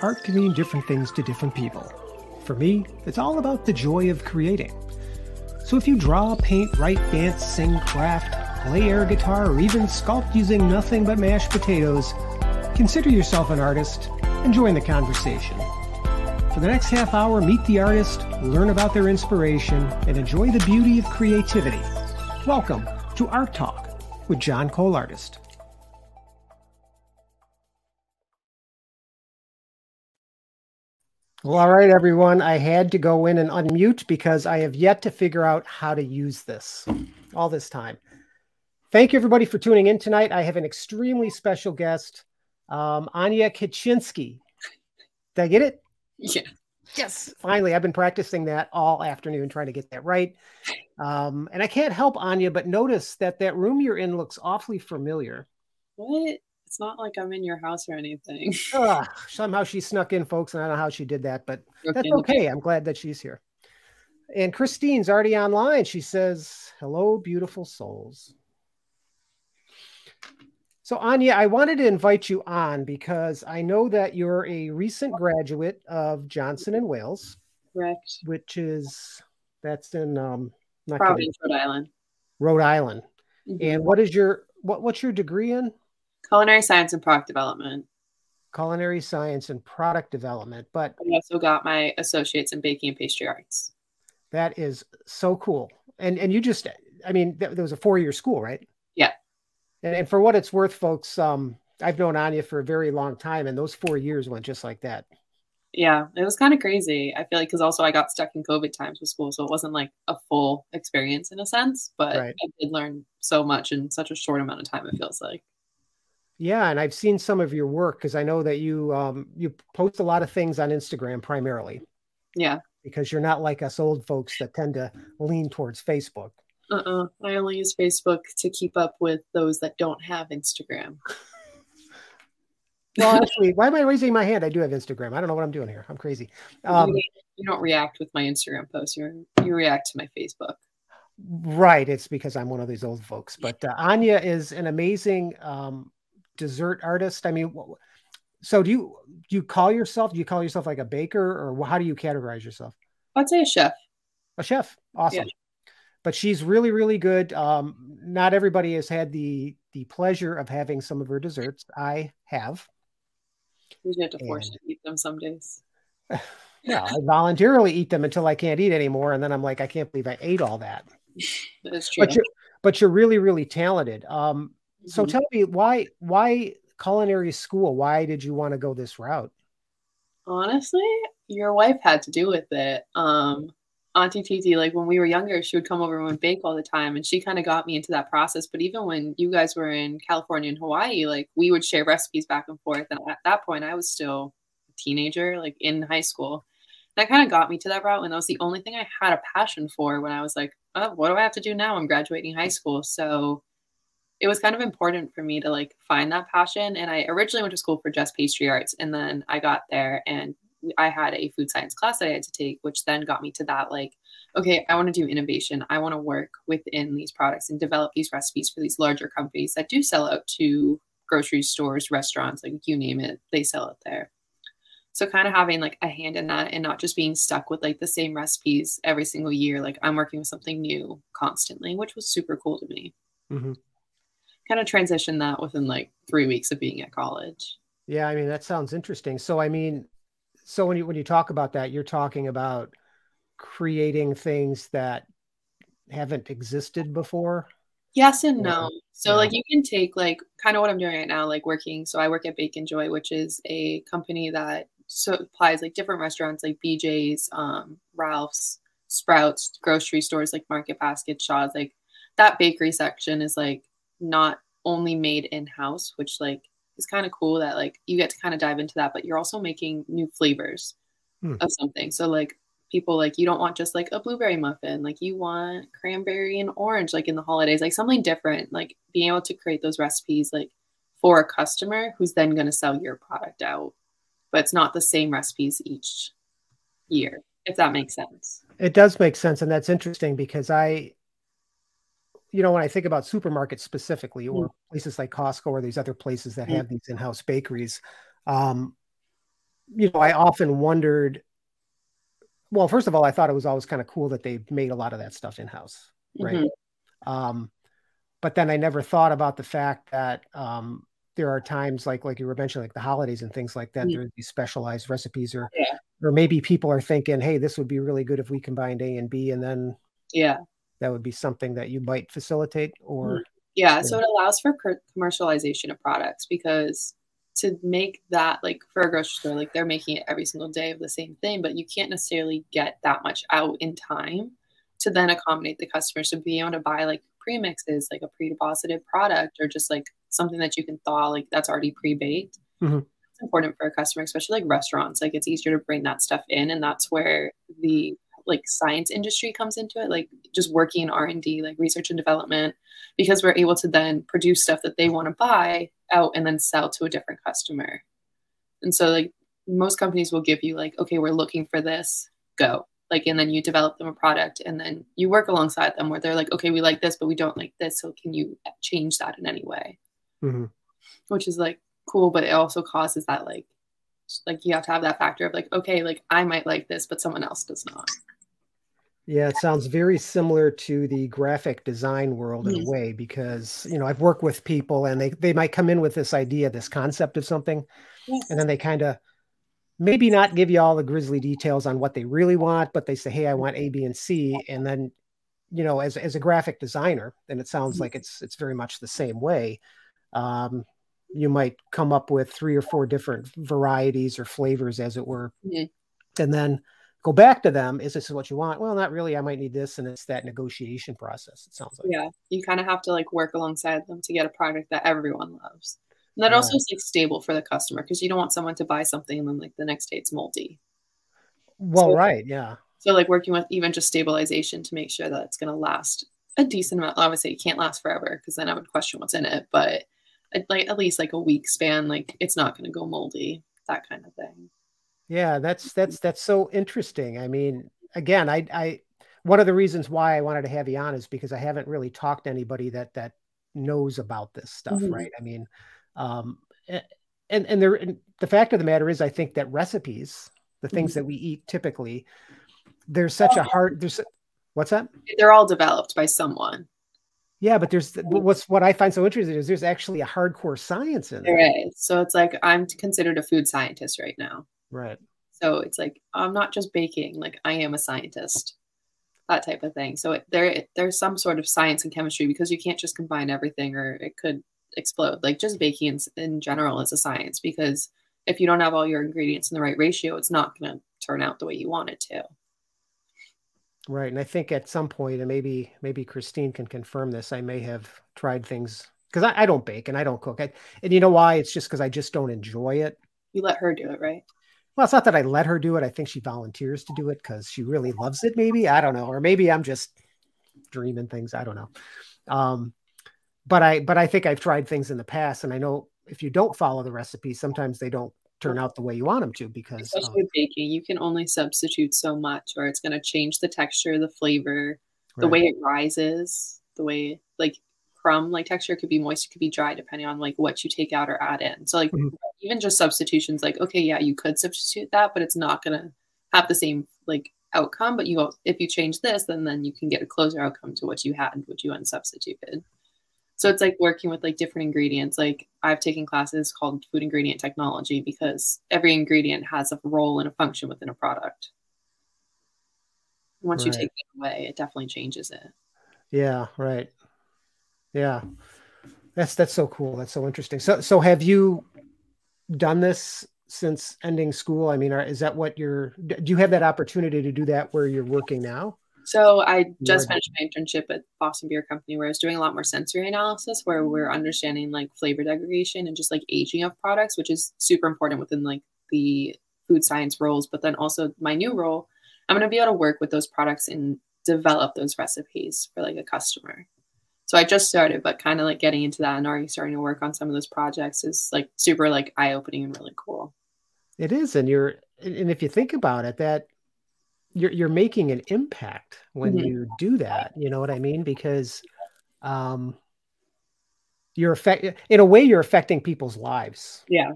art can mean different things to different people. For me, it's all about the joy of creating. So if you draw, paint, write, dance, sing, craft, play air guitar, or even sculpt using nothing but mashed potatoes, consider yourself an artist and join the conversation. For the next half hour, meet the artist, learn about their inspiration, and enjoy the beauty of creativity. Welcome to Art Talk with John Cole Artist. Well, all right, everyone. I had to go in and unmute because I have yet to figure out how to use this all this time. Thank you, everybody, for tuning in tonight. I have an extremely special guest, um, Ania Kwiecinski. Did I get it? Yeah. Yes, finally. I've been practicing that all afternoon, trying to get that right. Um, and I can't help Ania, but notice that that room you're in looks awfully familiar. What? It's not like I'm in your house or anything. Ugh, somehow she snuck in, folks, and I don't know how she did that, but that's okay. I'm glad that she's here. And Christine's already online. She says, Hello, beautiful souls. So, Ania, I wanted to invite you on because I know that you're a recent graduate of Johnson and Wales. Correct. Which is, that's in um, Providence, Rhode Island. Rhode Island. Mm-hmm. And what is your, what, what's your degree in? Culinary science and product development. Culinary science and product development. But I also got my associates in baking and pastry arts. That is so cool. And and you just, I mean, there was a four year school, right? Yeah. And, and for what it's worth, folks, um, I've known Ania for a very long time, and those four years went just like that. Yeah, it was kind of crazy. I feel like because also I got stuck in COVID times with school, so it wasn't like a full experience in a sense, but right. I did learn so much in such a short amount of time. It feels like. Yeah, and I've seen some of your work because I know that you um, you post a lot of things on Instagram primarily. Yeah. Because you're not like us old folks that tend to lean towards Facebook. Uh-uh. I only use Facebook to keep up with those that don't have Instagram. well, actually, why am I raising my hand? I do have Instagram. I don't know what I'm doing here. I'm crazy. Um, you don't react with my Instagram posts. You you react to my Facebook. Right. It's because I'm one of these old folks. But uh, Ania is an amazing um, dessert artist? I mean, so do you do you call yourself? Do you call yourself like a baker, or how do you categorize yourself? I'd say a chef. A chef, awesome. Yeah. But she's really, really good. Um, not everybody has had the the pleasure of having some of her desserts. I have. You have to force and, to eat them some days. Yeah, I voluntarily eat them until I can't eat anymore, and then I'm like, I can't believe I ate all that. That's true. But you're, but you're really, really talented. Um, so mm-hmm. tell me why why culinary school? Why did you want to go this route? Honestly, your wife had to do with it. Um, Auntie Titi, like when we were younger, she would come over and bake all the time, and she kind of got me into that process. But even when you guys were in California and Hawaii, like we would share recipes back and forth. And at that point, I was still a teenager, like in high school. That kind of got me to that route, and that was the only thing I had a passion for when I was like, oh, "What do I have to do now? I'm graduating high school." So it was kind of important for me to like find that passion. And I originally went to school for just pastry arts, and then I got there and I had a food science class that I had to take, which then got me to that like, okay, I want to do innovation. I want to work within these products and develop these recipes for these larger companies that do sell out to grocery stores, restaurants, like you name it, they sell it there. So kind of having like a hand in that and not just being stuck with like the same recipes every single year. Like I'm working with something new constantly, which was super cool to me. Mm-hmm kind of transitioned that within like three weeks of being at college. Yeah, I mean that sounds interesting. So I mean, so when you when you talk about that, you're talking about creating things that haven't existed before. Yes and no. So yeah. like you can take like kind of what I'm doing right now, like working. So I work at Bake'n Joy, which is a company that supplies like different restaurants like BJ's, um, Ralph's, Sprouts, grocery stores like Market Basket, Shaw's. Like that bakery section is like not only made in house, which like is kind of cool that like you get to kind of dive into that, but you're also making new flavors hmm. of something. So like people like you don't want just like a blueberry muffin, like you want cranberry and orange, like in the holidays, like something different. Like being able to create those recipes like for a customer who's then going to sell your product out, but it's not the same recipes each year, if that makes sense. It does make sense, and that's interesting because I you know, when I think about supermarkets specifically, or mm. places like Costco or these other places that mm. have these in-house bakeries, um, you know, I often wondered. Well, first of all, I thought it was always kind of cool that they made a lot of that stuff in house, right? Mm-hmm. Um, but then I never thought about the fact that um, there are times like like you were mentioning, like the holidays and things like that. Mm-hmm. There's these specialized recipes, or yeah. or maybe people are thinking, hey, this would be really good if we combined A and B, and then yeah, that would be something that you might facilitate or. Mm-hmm. Yeah, so it allows for commercialization of products because to make that like for a grocery store, like they're making it every single day of the same thing, but you can't necessarily get that much out in time to then accommodate the customer. So being able to buy like premixes, like a pre-deposited product, or just like something that you can thaw, like that's already pre-baked. Mm-hmm. It's important for a customer, especially like restaurants. Like it's easier to bring that stuff in, and that's where the like science industry comes into it like just working in r&d like research and development because we're able to then produce stuff that they want to buy out and then sell to a different customer. And so like most companies will give you like okay we're looking for this go. Like and then you develop them a product and then you work alongside them where they're like okay we like this but we don't like this so can you change that in any way? Mm-hmm. which is like cool but it also causes that like like you have to have that factor of like okay like i might like this but someone else does not yeah, it sounds very similar to the graphic design world in a way because you know I've worked with people and they they might come in with this idea, this concept of something, yes. and then they kind of maybe not give you all the grisly details on what they really want, but they say, "Hey, I want A, B, and C," and then you know, as as a graphic designer, and it sounds mm-hmm. like it's it's very much the same way. Um, you might come up with three or four different varieties or flavors, as it were, mm-hmm. and then go back to them is this what you want. Well not really. I might need this and it's that negotiation process it sounds like. Yeah you kind of have to like work alongside them to get a product that everyone loves. And that yeah. also is like stable for the customer because you don't want someone to buy something and then like the next day it's moldy. Well so, right yeah. So like working with even just stabilization to make sure that it's going to last a decent amount obviously it can't last forever because then i would question what's in it but like at least like a week span like it's not going to go moldy that kind of thing yeah, that's that's that's so interesting. I mean, again, I I one of the reasons why I wanted to have you on is because I haven't really talked to anybody that that knows about this stuff, mm-hmm. right? I mean, um, and and there and the fact of the matter is, I think that recipes, the things mm-hmm. that we eat typically, there's such a hard there's what's that? They're all developed by someone. Yeah, but there's what's what I find so interesting is there's actually a hardcore science in there. There is. So it's like I'm considered a food scientist right now. Right. So it's like I'm not just baking, like I am a scientist, that type of thing. So it, there there's some sort of science and chemistry because you can't just combine everything or it could explode. Like just baking in, in general is a science because if you don't have all your ingredients in the right ratio, it's not going to turn out the way you want it to. Right, and I think at some point, and maybe maybe Christine can confirm this. I may have tried things because I, I, don't bake and I don't cook. I, and you know why? It's just because I just don't enjoy it. You let her do it, right? Well, it's not that I let her do it. I think she volunteers to do it because she really loves it. Maybe I don't know, or maybe I'm just dreaming things. I don't know. Um, but I but I think I've tried things in the past, and I know if you don't follow the recipe, sometimes they don't turn out the way you want them to because especially um, baking, you can only substitute so much, or it's going to change the texture, the flavor, the right. way it rises, the way like like texture it could be moist, it could be dry, depending on like what you take out or add in. So like mm-hmm. even just substitutions, like okay, yeah, you could substitute that, but it's not gonna have the same like outcome. But you if you change this, then then you can get a closer outcome to what you had, what you unsubstituted. So it's like working with like different ingredients. Like I've taken classes called food ingredient technology because every ingredient has a role and a function within a product. Once right. you take it away, it definitely changes it. Yeah, right. Yeah. That's that's so cool. That's so interesting. So so have you done this since ending school? I mean, are, is that what you're do you have that opportunity to do that where you're working now? So I just finished my internship at Boston Beer Company where I was doing a lot more sensory analysis where we're understanding like flavor degradation and just like aging of products, which is super important within like the food science roles. But then also my new role, I'm gonna be able to work with those products and develop those recipes for like a customer so I just started, but kind of like getting into that and already starting to work on some of those projects is like super like eye opening and really cool. It is, and you're and if you think about it, that you're you're making an impact when mm-hmm. you do that. You know what I mean? Because um, you're affect in a way you're affecting people's lives. Yeah.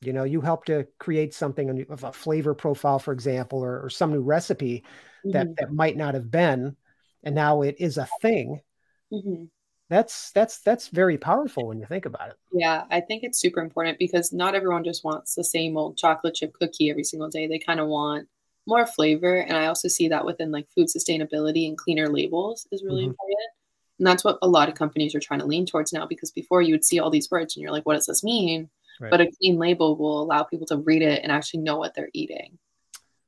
You know, you help to create something of a flavor profile, for example, or, or some new recipe mm-hmm. that that might not have been, and now it is a thing. Mm-hmm. That's that's that's very powerful when you think about it. Yeah, I think it's super important because not everyone just wants the same old chocolate chip cookie every single day. They kind of want more flavor, and I also see that within like food sustainability and cleaner labels is really mm-hmm. important. And that's what a lot of companies are trying to lean towards now because before you would see all these words and you're like, what does this mean? Right. But a clean label will allow people to read it and actually know what they're eating.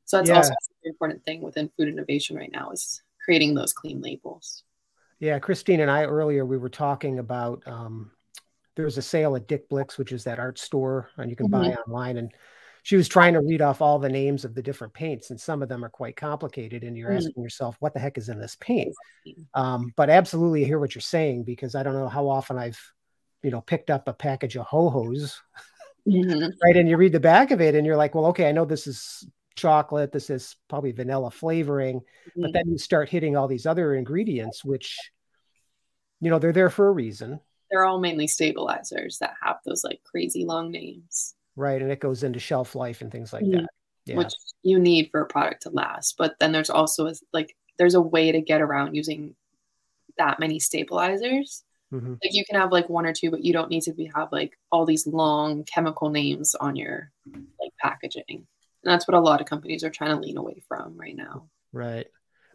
So that's yeah. also an important thing within food innovation right now is creating those clean labels. Yeah, Christine and I earlier we were talking about um, there's a sale at Dick Blick's, which is that art store, and you can mm-hmm. buy online. And she was trying to read off all the names of the different paints, and some of them are quite complicated. And you're mm-hmm. asking yourself, what the heck is in this paint? Um, but absolutely, I hear what you're saying because I don't know how often I've, you know, picked up a package of ho hos, mm-hmm. right? And you read the back of it, and you're like, well, okay, I know this is chocolate, this is probably vanilla flavoring, mm-hmm. but then you start hitting all these other ingredients, which, you know, they're there for a reason. They're all mainly stabilizers that have those like crazy long names right? And it goes into shelf life and things like mm-hmm. that. Yeah. Which you need for a product to last. But then there's also a, like there's a way to get around using that many stabilizers. Mm-hmm. Like you can have like one or two, but you don't need to be have like all these long chemical names on your like packaging. And that's what a lot of companies are trying to lean away from right now. Right.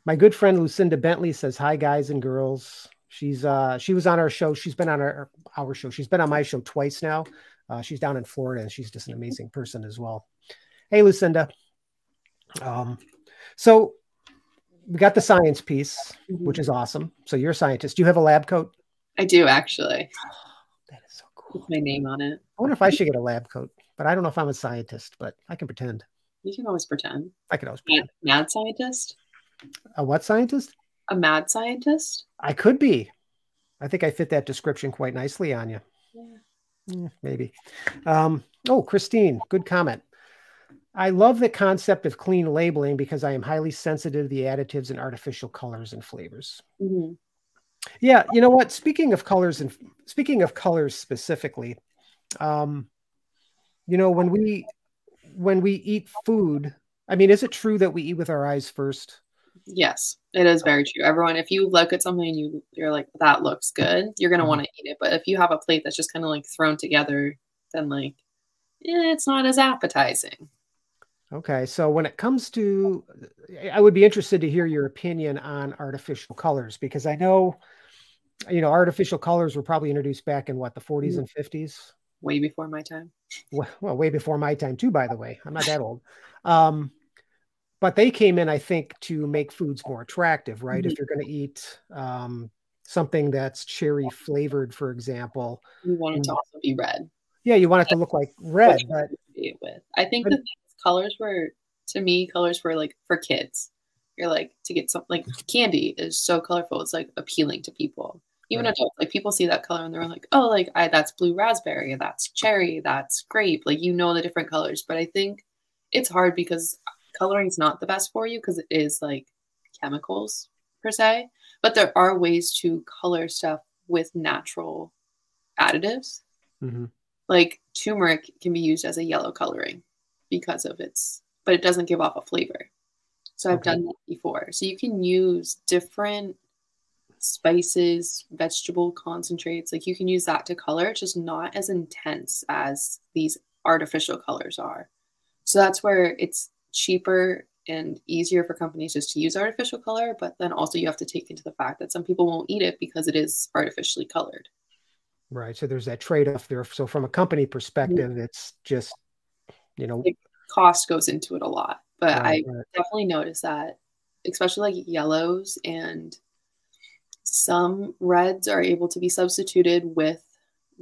My good friend Lucinda Bentley says, "Hi guys and girls." She's uh she was on our show. She's been on our our show. She's been on my show twice now. Uh, she's down in Florida and she's just an amazing person as well. Hey, Lucinda. Um, so we got the science piece, mm-hmm. which is awesome. So you're a scientist. Do you have a lab coat? I do actually. that is so cool. With my name on it. I wonder if I should get a lab coat, but I don't know if I'm a scientist, but I can pretend. You can always pretend. I can always pretend. Mad, mad scientist? A what scientist? A mad scientist? I could be. I think I fit that description quite nicely on you. Yeah. Mm, maybe. Um, oh, Christine, good comment. I love the concept of clean labeling because I am highly sensitive to the additives and artificial colors and flavors. Mm-hmm. Yeah, you know what? Speaking of colors and speaking of colors specifically, um, you know when we when we eat food, I mean, is it true that we eat with our eyes first? Yes, it is very true. Everyone, if you look at something and you you're like that looks good, you're gonna mm-hmm. want to eat it. But if you have a plate that's just kind of like thrown together, then like eh, it's not as appetizing. Okay, so when it comes to, I would be interested to hear your opinion on artificial colors because I know, you know, artificial colors were probably introduced back in what the 40s mm-hmm. and 50s. Way before my time. Well, well, way before my time too. By the way, I'm not that old. Um, but they came in, I think, to make foods more attractive, right? Mm-hmm. If you're going to eat um, something that's cherry flavored, for example, you want it to also be red. Yeah, you want it to look like red, but. I think but, the colors were, to me, colors were like for kids. You're like to get something like candy is so colorful. It's like appealing to people, even right. adults. Like people see that color and they're like, oh, like I that's blue raspberry, that's cherry, that's grape. Like you know the different colors, but I think it's hard because coloring is not the best for you because it is like chemicals per se, but there are ways to color stuff with natural additives. Mm-hmm. Like turmeric can be used as a yellow coloring because of its, but it doesn't give off a flavor. So I've okay. done that before. So you can use different spices, vegetable concentrates. Like you can use that to color, it's just not as intense as these artificial colors are. So that's where it's cheaper and easier for companies just to use artificial color, but then also you have to take into the fact that some people won't eat it because it is artificially colored. Right. So there's that trade off there. So from a company perspective, mm-hmm. it's just, you know, the cost goes into it a lot. But right, I right. definitely noticed that, especially like yellows and some reds are able to be substituted with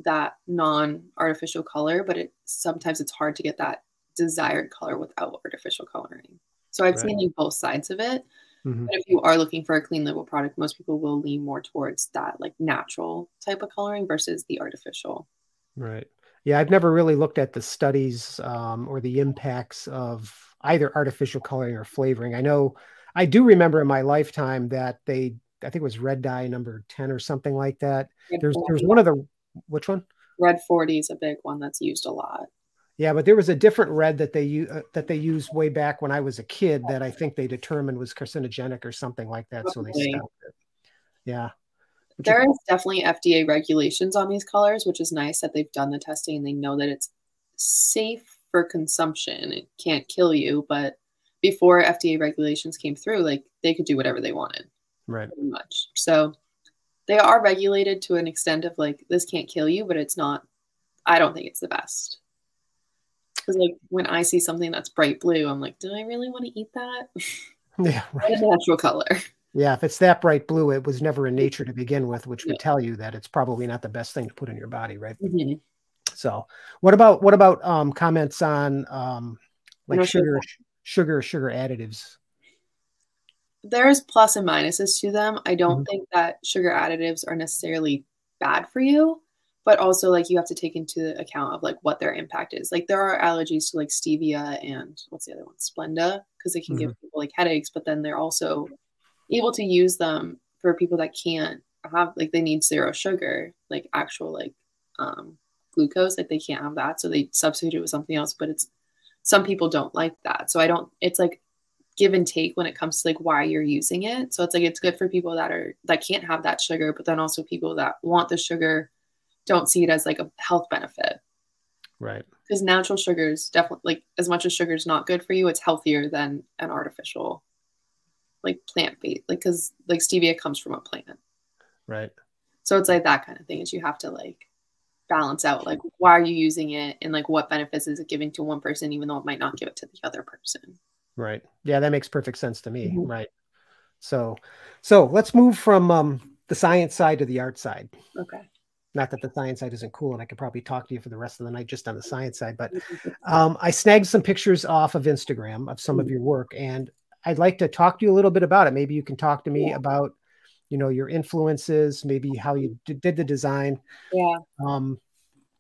that non artificial color, but it sometimes it's hard to get that desired color without artificial coloring. So I've right. seen like both sides of it. Mm-hmm. But if you are looking for a clean label product, most people will lean more towards that like natural type of coloring versus the artificial. Right. Yeah, I've never really looked at the studies um, or the impacts of either artificial coloring or flavoring. I know I do remember in my lifetime that they, I think it was red dye number 10 or something like that. Red there's, there's one of the, which one? Red 40 is a big one that's used a lot. Yeah, but there was a different red that they uh, that they used way back when I was a kid that I think they determined was carcinogenic or something like that. Probably. So they stopped it. Yeah. There is definitely FDA regulations on these colors, which is nice that they've done the testing and they know that it's safe for consumption. It can't kill you, but before FDA regulations came through, like they could do whatever they wanted. Right. Much. So they are regulated to an extent of like this can't kill you, but it's not I don't think it's the best. Because like when I see something that's bright blue, I'm like, do I really want to eat that? Yeah, right. a natural color. Yeah, if it's that bright blue, it was never in nature to begin with, which would tell you that it's probably not the best thing to put in your body, right? Mm-hmm. So, what about what about um, comments on um, like no sugar, sugar, sugar additives? There's plus and minuses to them. I don't mm-hmm. think that sugar additives are necessarily bad for you but also like you have to take into account of like what their impact is like there are allergies to like stevia and what's the other one splenda because they can mm-hmm. give people like headaches but then they're also able to use them for people that can't have like they need zero sugar like actual like um glucose like they can't have that so they substitute it with something else but it's some people don't like that so i don't it's like give and take when it comes to like why you're using it so it's like it's good for people that are that can't have that sugar but then also people that want the sugar don't see it as like a health benefit. Right. Because natural sugars definitely like as much as sugar is not good for you, it's healthier than an artificial like plant based like because like stevia comes from a plant. Right. So it's like that kind of thing is you have to like balance out like why are you using it and like what benefits is it giving to one person even though it might not give it to the other person. Right. Yeah, that makes perfect sense to me. Mm-hmm. Right. So so let's move from um the science side to the art side. Okay not that the science side isn't cool and i could probably talk to you for the rest of the night just on the science side but um, i snagged some pictures off of instagram of some of your work and i'd like to talk to you a little bit about it maybe you can talk to me yeah. about you know your influences maybe how you d- did the design yeah um,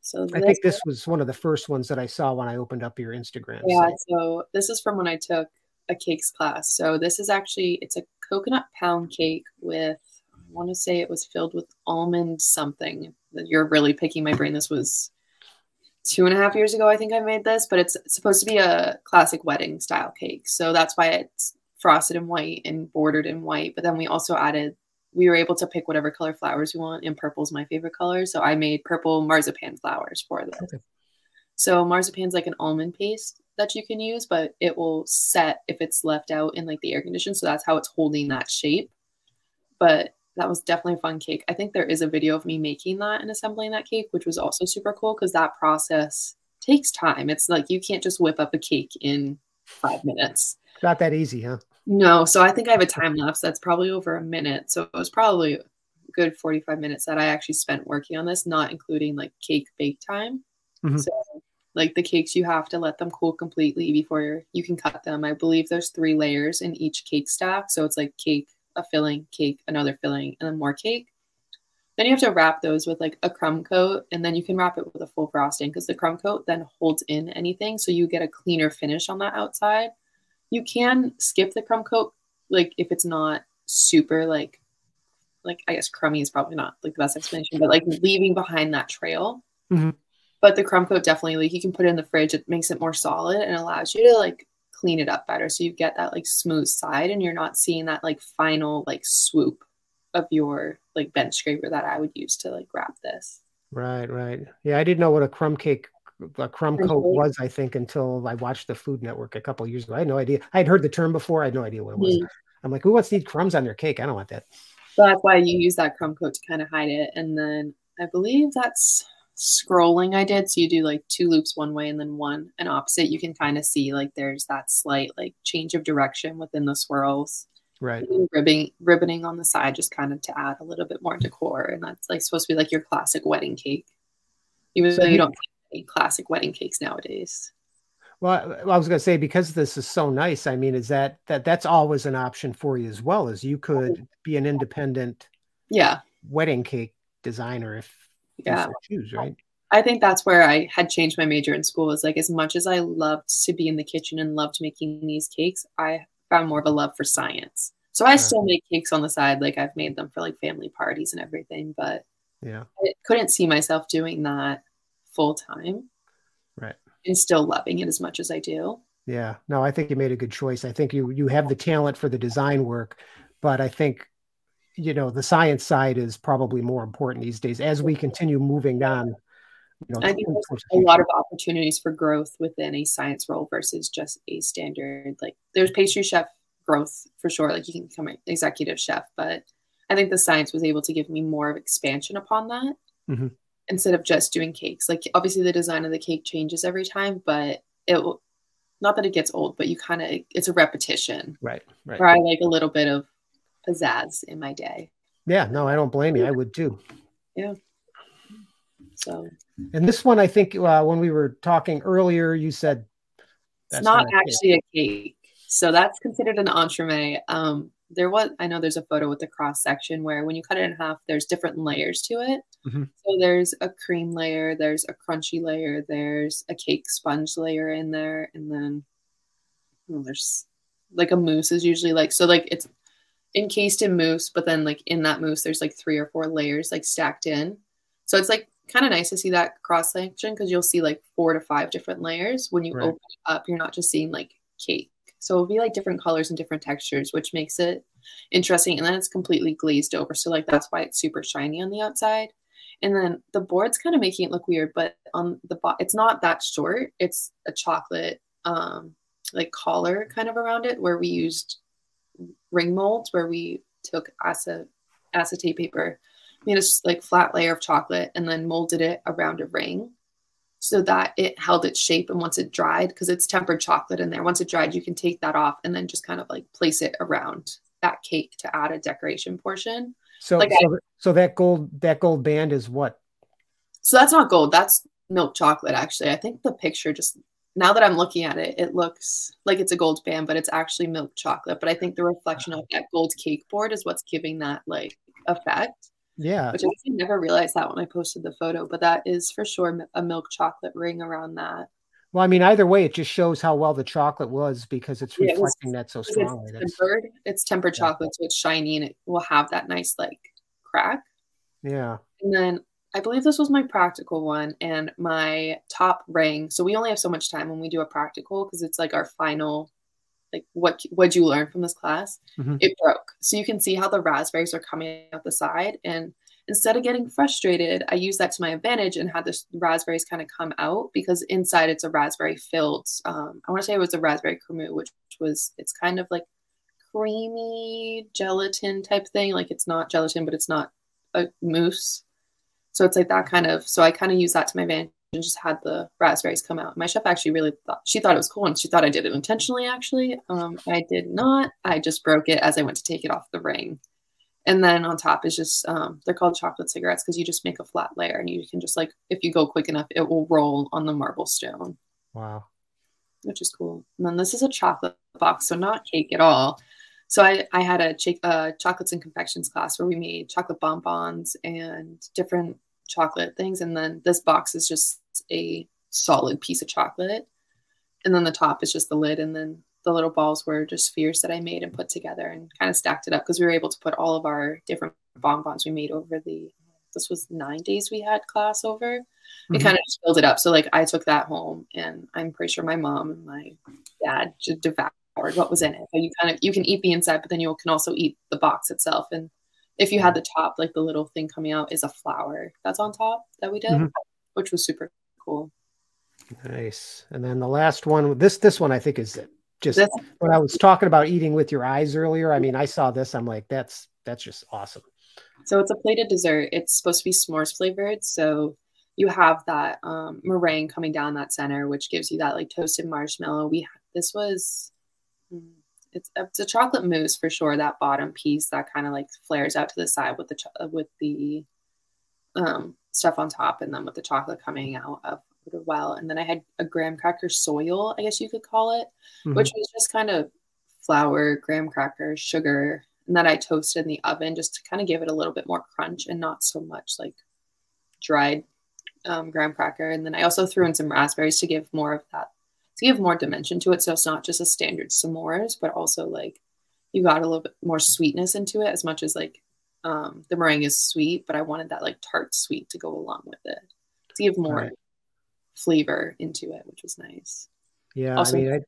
so i think this was one of the first ones that i saw when i opened up your instagram yeah site. so this is from when i took a cakes class so this is actually it's a coconut pound cake with I want to say it was filled with almond something. You're really picking my brain. This was two and a half years ago, I think I made this, but it's supposed to be a classic wedding style cake. So that's why it's frosted in white and bordered in white. But then we also added, we were able to pick whatever color flowers we want, and purple is my favorite color. So I made purple marzipan flowers for this. Okay. So marzipan's like an almond paste that you can use, but it will set if it's left out in like the air condition. So that's how it's holding that shape. But that was definitely a fun cake. I think there is a video of me making that and assembling that cake, which was also super cool because that process takes time. It's like you can't just whip up a cake in five minutes. Not that easy, huh? No. So I think I have a time lapse that's probably over a minute. So it was probably good 45 minutes that I actually spent working on this, not including like cake bake time. Mm-hmm. So like the cakes, you have to let them cool completely before you can cut them. I believe there's three layers in each cake stack. So it's like cake, a filling, cake, another filling, and then more cake. Then you have to wrap those with like a crumb coat, and then you can wrap it with a full frosting because the crumb coat then holds in anything, so you get a cleaner finish on that outside. You can skip the crumb coat, like if it's not super like, like I guess crummy is probably not like the best explanation, but like leaving behind that trail. Mm-hmm. But the crumb coat definitely like you can put it in the fridge. It makes it more solid and allows you to like clean it up better so you get that like smooth side and you're not seeing that like final like swoop of your like bench scraper that I would use to like wrap this. Right, right. Yeah, I didn't know what a crumb cake a crumb coat was, I think, until I watched the Food Network a couple years ago. I had no idea. I had heard the term before. I had no idea what it was. Mm-hmm. I'm like, who wants to eat crumbs on their cake? I don't want that. So that's why you use that crumb coat to kind of hide it. And then I believe that's scrolling I did. So you do like two loops one way and then one and opposite. You can kind of see like there's that slight like change of direction within the swirls. Right. Ribbing, ribboning on the side just kind of to add a little bit more decor. And that's like supposed to be like your classic wedding cake. Even though you don't classic wedding cakes nowadays. Well, I was going to say because this is so nice. I mean, is that that that's always an option for you as well as you could be an independent, yeah, wedding cake designer if yeah. choose right? I think that's where i had changed my major in school is like as much as i loved to be in the kitchen and loved making these cakes i found more of a love for science. So i still make cakes on the side like i've made them for like family parties and everything but yeah. I couldn't see myself doing that full time right and still loving it as much as I do. Yeah, no, I think you made a good choice. I think you you have the talent for the design work, but I think you know the science side is probably more important these days as we continue moving on. You know, I think there's a lot of opportunities for growth within a science role versus just a standard. Like there's pastry chef growth for sure. Like you can become an executive chef, but I think the science was able to give me more of expansion upon that mm-hmm. Instead of just doing cakes. Like obviously the design of the cake changes every time, but it will not that it gets old, but you kind of it's a repetition. Right. Right. Where I like a little bit of pizzazz in my day. Yeah, no, I don't blame you. I would too. Yeah. So. And this one, I think, uh, when we were talking earlier, you said it's not, not actually a cake. So that's considered an entremet. Um, there was I know there's a photo with the cross section where when you cut it in half, there's different layers to it. Mm-hmm. So there's a cream layer, there's a crunchy layer, there's a cake sponge layer in there, and then oh, there's like a mousse is usually like so like it's encased in mousse, but then like in that mousse there's like three or four layers like stacked in. So it's like kind of nice to see that cross section because you'll see like four to five different layers when you right. open it up. You're not just seeing like cake. So it'll be like different colors and different textures, which makes it interesting. And then it's completely glazed over. So like that's why it's super shiny on the outside. And then the board's kind of making it look weird, but on the bot, it's not that short. It's a chocolate um like collar kind of around it where we used ring molds where we took acet acetate paper, made a like flat layer of chocolate and then molded it around a ring so that it held its shape. And once it dried, because it's tempered chocolate in there, once it dried, you can take that off and then just kind of like place it around that cake to add a decoration portion. So, like so, I, so that gold that gold band is what? So that's not gold. That's milk chocolate. Actually, I think the picture just now that I'm looking at it, it looks like it's a gold band, but it's actually milk chocolate. But I think the reflection of that gold cake board is what's giving that like effect. Yeah. Which I never realized that when I posted the photo, but that is for sure a milk chocolate ring around that. Well, I mean, either way, it just shows how well the chocolate was because it's reflecting it was, that so strongly. It's tempered, it's tempered yeah. chocolate, so it's shiny and it will have that nice like crack. Yeah. And then I believe this was my practical one and my top ring. So we only have so much time when we do a practical because it's like our final like what what'd you learn from this class? Mm-hmm. it broke. So you can see how the raspberries are coming out the side. And instead of getting frustrated i used that to my advantage and had the raspberries kind of come out because inside it's a raspberry filled um, i want to say it was a raspberry cremeux which was it's kind of like creamy gelatin type thing. Like it's not gelatin but it's not a mousse. So it's like that kind of so i kind of use that to my advantage and just had the raspberries come out. My chef actually really thought she thought it was cool and she thought I did it intentionally actually. Um, I did not. I just broke it as I went to take it off the ring. And then on top is just um, they're called chocolate cigarettes because you just make a flat layer and you can just like if you go quick enough, it will roll on the marble stone. Wow. Which is cool. And then this is a chocolate box, so not cake at all. So I, I had a ch- uh, chocolates and confections class where we made chocolate bonbons and different chocolate things. And then this box is just a solid piece of chocolate. And then the top is just the lid. And then the little balls were just spheres that I made and put together and kind of stacked it up because we were able to put all of our different bonbons we made over the this was nine days we had class over. We mm-hmm. kind of just filled it up. So like I took that home and I'm pretty sure my mom and my dad just devoured what was in it. So you kind of you can eat the inside, but then you can also eat the box itself. And if you had the top, like the little thing coming out is a flower that's on top that we did, mm-hmm. which was super cool. Nice. And then the last one, this this one I think is just this, when I was talking about eating with your eyes earlier. I mean, I saw this, I'm like, that's that's just awesome. So it's a plated dessert. It's supposed to be s'mores flavored. So you have that um, meringue coming down that center, which gives you that like toasted marshmallow. We this was hmm, it's it's a chocolate mousse for sure. That bottom piece that kind of like flares out to the side with the with the um, stuff on top, and then with the chocolate coming out of it well. And then I had a graham cracker soil, I guess you could call it, mm-hmm. which was just kind of flour, graham cracker, sugar, and that I toasted in the oven just to kind of give it a little bit more crunch and not so much like dried um, graham cracker. And then I also threw in some raspberries to give more of that to give more dimension to it. So it's not just a standard s'mores, but also like you got a little bit more sweetness into it as much as like um, the meringue is sweet, but I wanted that like tart sweet to go along with it to give more right. flavor into it, which was nice. Yeah, Also, I mean, I,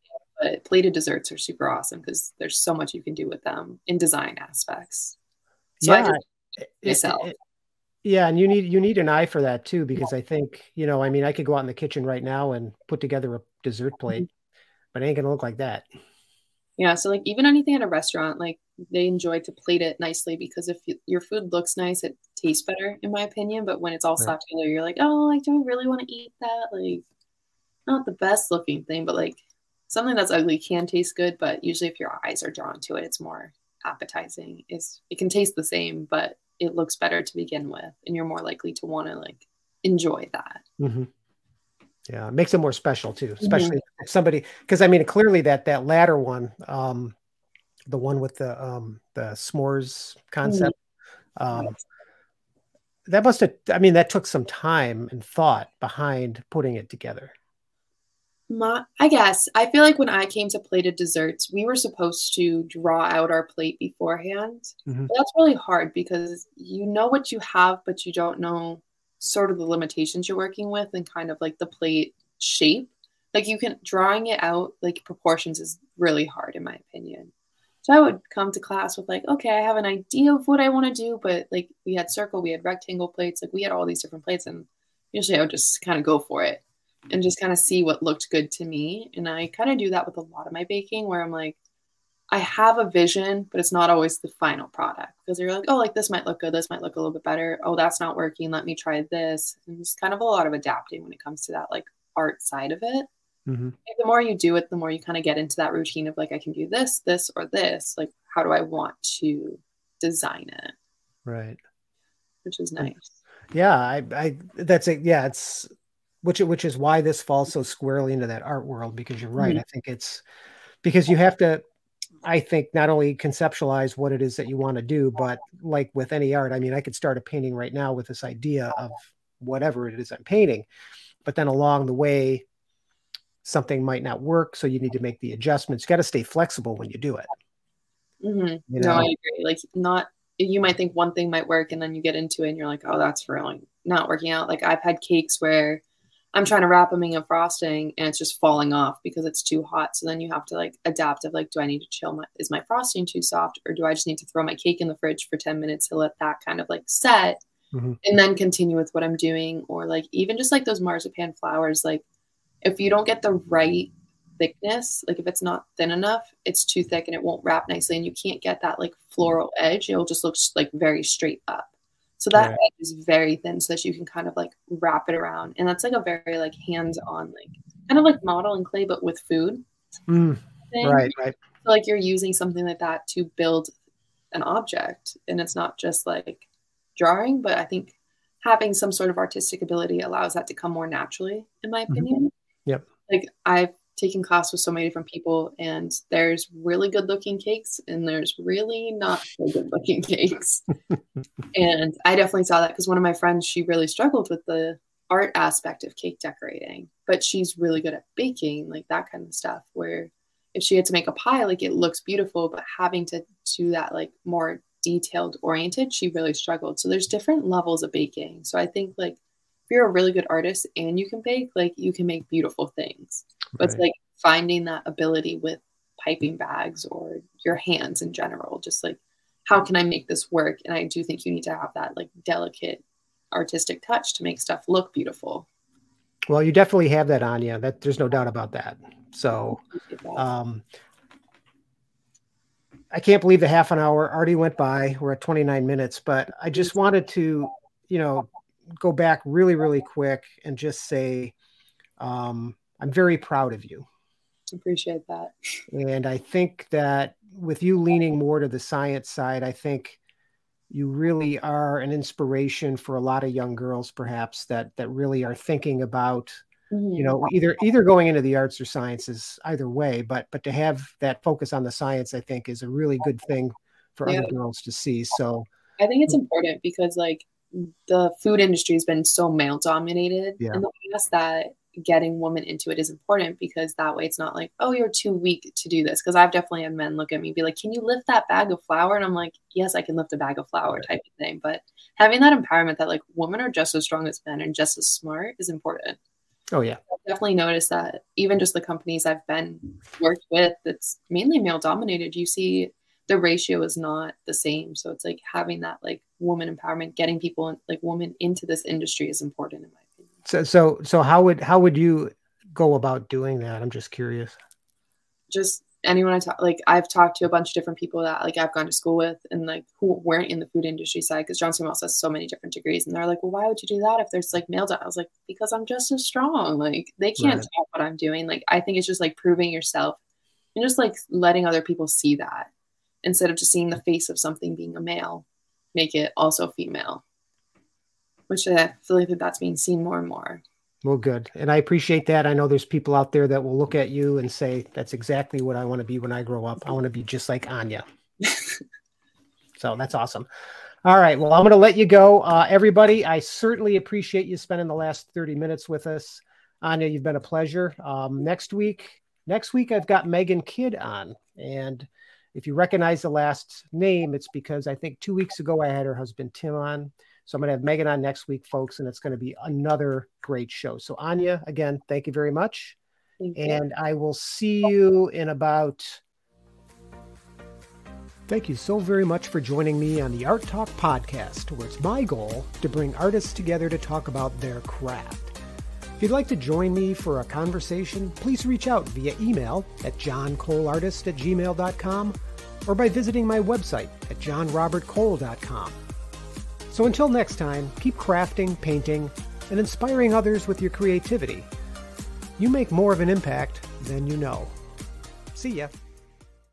But plated desserts are super awesome because there's so much you can do with them in design aspects. So I yeah, did it- myself. it- yeah, and you need you need an eye for that too, because I think you know, I mean, I could go out in the kitchen right now and put together a dessert mm-hmm. plate, but it ain't gonna look like that. Yeah, so like even anything at a restaurant, like they enjoy to plate it nicely because if you, your food looks nice, it tastes better, in my opinion. But when it's all slapped together, you're like, oh, like, do I really want to eat that? Like, not the best looking thing, but like something that's ugly can taste good. But usually, if your eyes are drawn to it, it's more appetizing. Is it can taste the same, but it looks better to begin with, and you're more likely to want to like enjoy that. hmm Yeah, it makes it more special too, especially if somebody because I mean, clearly that that latter one, um, the one with the um the s'mores concept, um, that must have. I mean, that took some time and thought behind putting it together. My, I guess I feel like when I came to plated desserts, we were supposed to draw out our plate beforehand. Mhm. That's really hard because you know what you have, but you don't know sort of the limitations you're working with and kind of like the plate shape. Like you can drawing it out like proportions is really hard in my opinion. So I would come to class with like, okay, I have an idea of what I want to do, but like we had circle, we had rectangle plates, like we had all these different plates, and usually I would just kind of go for it and just kind of see what looked good to me. And I kind of do that with a lot of my baking where I'm like, I have a vision, but it's not always the final product because you're like, oh, like this might look good. This might look a little bit better. Oh, that's not working. Let me try this. And it's kind of a lot of adapting when it comes to that like art side of it. Mhm. The more you do it, the more you kind of get into that routine of like, I can do this, this, or this. Like, how do I want to design it? Right. Which is nice. Yeah, I, I that's it. Yeah, it's which which is why this falls so squarely into that art world because you're right. Mhm. I think it's because you have to I think not only conceptualize what it is that you want to do, but like with any art, I mean, I could start a painting right now with this idea of whatever it is I'm painting, but then along the way, something might not work. So you need to make the adjustments. You got to stay flexible when you do it. hmm You No, I agree. Like, not you might think one thing might work, and then you get into it, and you're like, oh, that's really not working out. Like, I've had cakes where I'm trying to wrap them in a frosting, and it's just falling off because it's too hot. So then you have to like adapt. Of like, do I need to chill my? Is my frosting too soft, or do I just need to throw my cake in the fridge for ten minutes to let that kind of like set, Mhm. and then continue with what I'm doing, or like even just like those marzipan flowers, like if you don't get the right thickness, like if it's not thin enough, it's too thick and it won't wrap nicely, and you can't get that like floral edge. It'll just look like very straight up. So that Right. is very thin, so that you can kind of like wrap it around, and that's like a very like hands-on, like kind of like modeling clay, but with food. Mm, right, right. So like you're using something like that to build an object, and it's not just like drawing, but I think having some sort of artistic ability allows that to come more naturally, in my Mhm. opinion. Yep. Like I've taken class with so many different people, and there's really good looking cakes, and there's really not so good looking cakes. and I definitely saw that because one of my friends, she really struggled with the art aspect of cake decorating, but she's really good at baking, like that kind of stuff. Where if she had to make a pie, like it looks beautiful, but having to do that like more detailed oriented, she really struggled. So there's different levels of baking. So I think like if you're a really good artist and you can bake, like you can make beautiful things. But it's like finding that ability with piping bags or your hands in general, just like how can I make this work? And I do think you need to have that like delicate artistic touch to make stuff look beautiful. Well, you definitely have that on you. That there's no doubt about that. So, um, I can't believe the half an hour already went by. We're at 29 minutes, but I just wanted to, you know, go back really, really quick and just say, um, I'm very proud of you. Appreciate that. And I think that with you leaning more to the science side, I think you really are an inspiration for a lot of young girls, perhaps that that really are thinking about, you know, mm-hmm. either either going into the arts or sciences, either way. But but to have that focus on the science, I think, is a really good thing for Yeah. other girls to see. So I think it's important because like the food industry has been so male dominated Yeah. in the past that getting women into it is important because that way it's not like, oh, you're too weak to do this. Because I've definitely had men look at me and be like, can you lift that bag of flour? And I'm like, yes, I can lift a bag of flour type of thing. But having that empowerment that like women are just as strong as men and just as smart is important. Oh yeah. I've definitely noticed that even just the companies I've been worked with, it's mainly male dominated. You see the ratio is not the same. So it's like having that like woman empowerment, getting people like women into this industry is important in my. So so so how would how would you go about doing that? I'm just curious. Just anyone I talk like I've talked to a bunch of different people that like I've gone to school with and like who weren't in the food industry side because Johnson Wales has so many different degrees and they're like, well, why would you do that if there's like male? I was like, because I'm just as strong. Like they can't right. stop what I'm doing. Like I think it's just like proving yourself and just like letting other people see that instead of just seeing the face of something being a male, make it also female. Which I feel like that's being seen more and more. Well, good. And I appreciate that. I know there's people out there that will look at you and say, that's exactly what I want to be when I grow up. I want to be just like Ania. so that's awesome. All right. Well, I'm going to let you go. Uh, everybody, I certainly appreciate you spending the last 30 minutes with us. Ania, you've been a pleasure. Um, next week, next week, I've got Megan Kidd on. And if you recognize the last name, it's because I think two weeks ago I had her husband Tim on. So I'm going to have Megan on next week, folks, and it's going to be another great show. So Ania, again, thank you very much. And I will see you in about. Thank you so very much for joining me on the ARTalk podcast, where it's my goal to bring artists together to talk about their craft. If you'd like to join me for a conversation, please reach out via email at johncoleartist at gmail.com or by visiting my website at johnrobertcole.com. So until next time, keep crafting, painting, and inspiring others with your creativity. You make more of an impact than you know. See ya.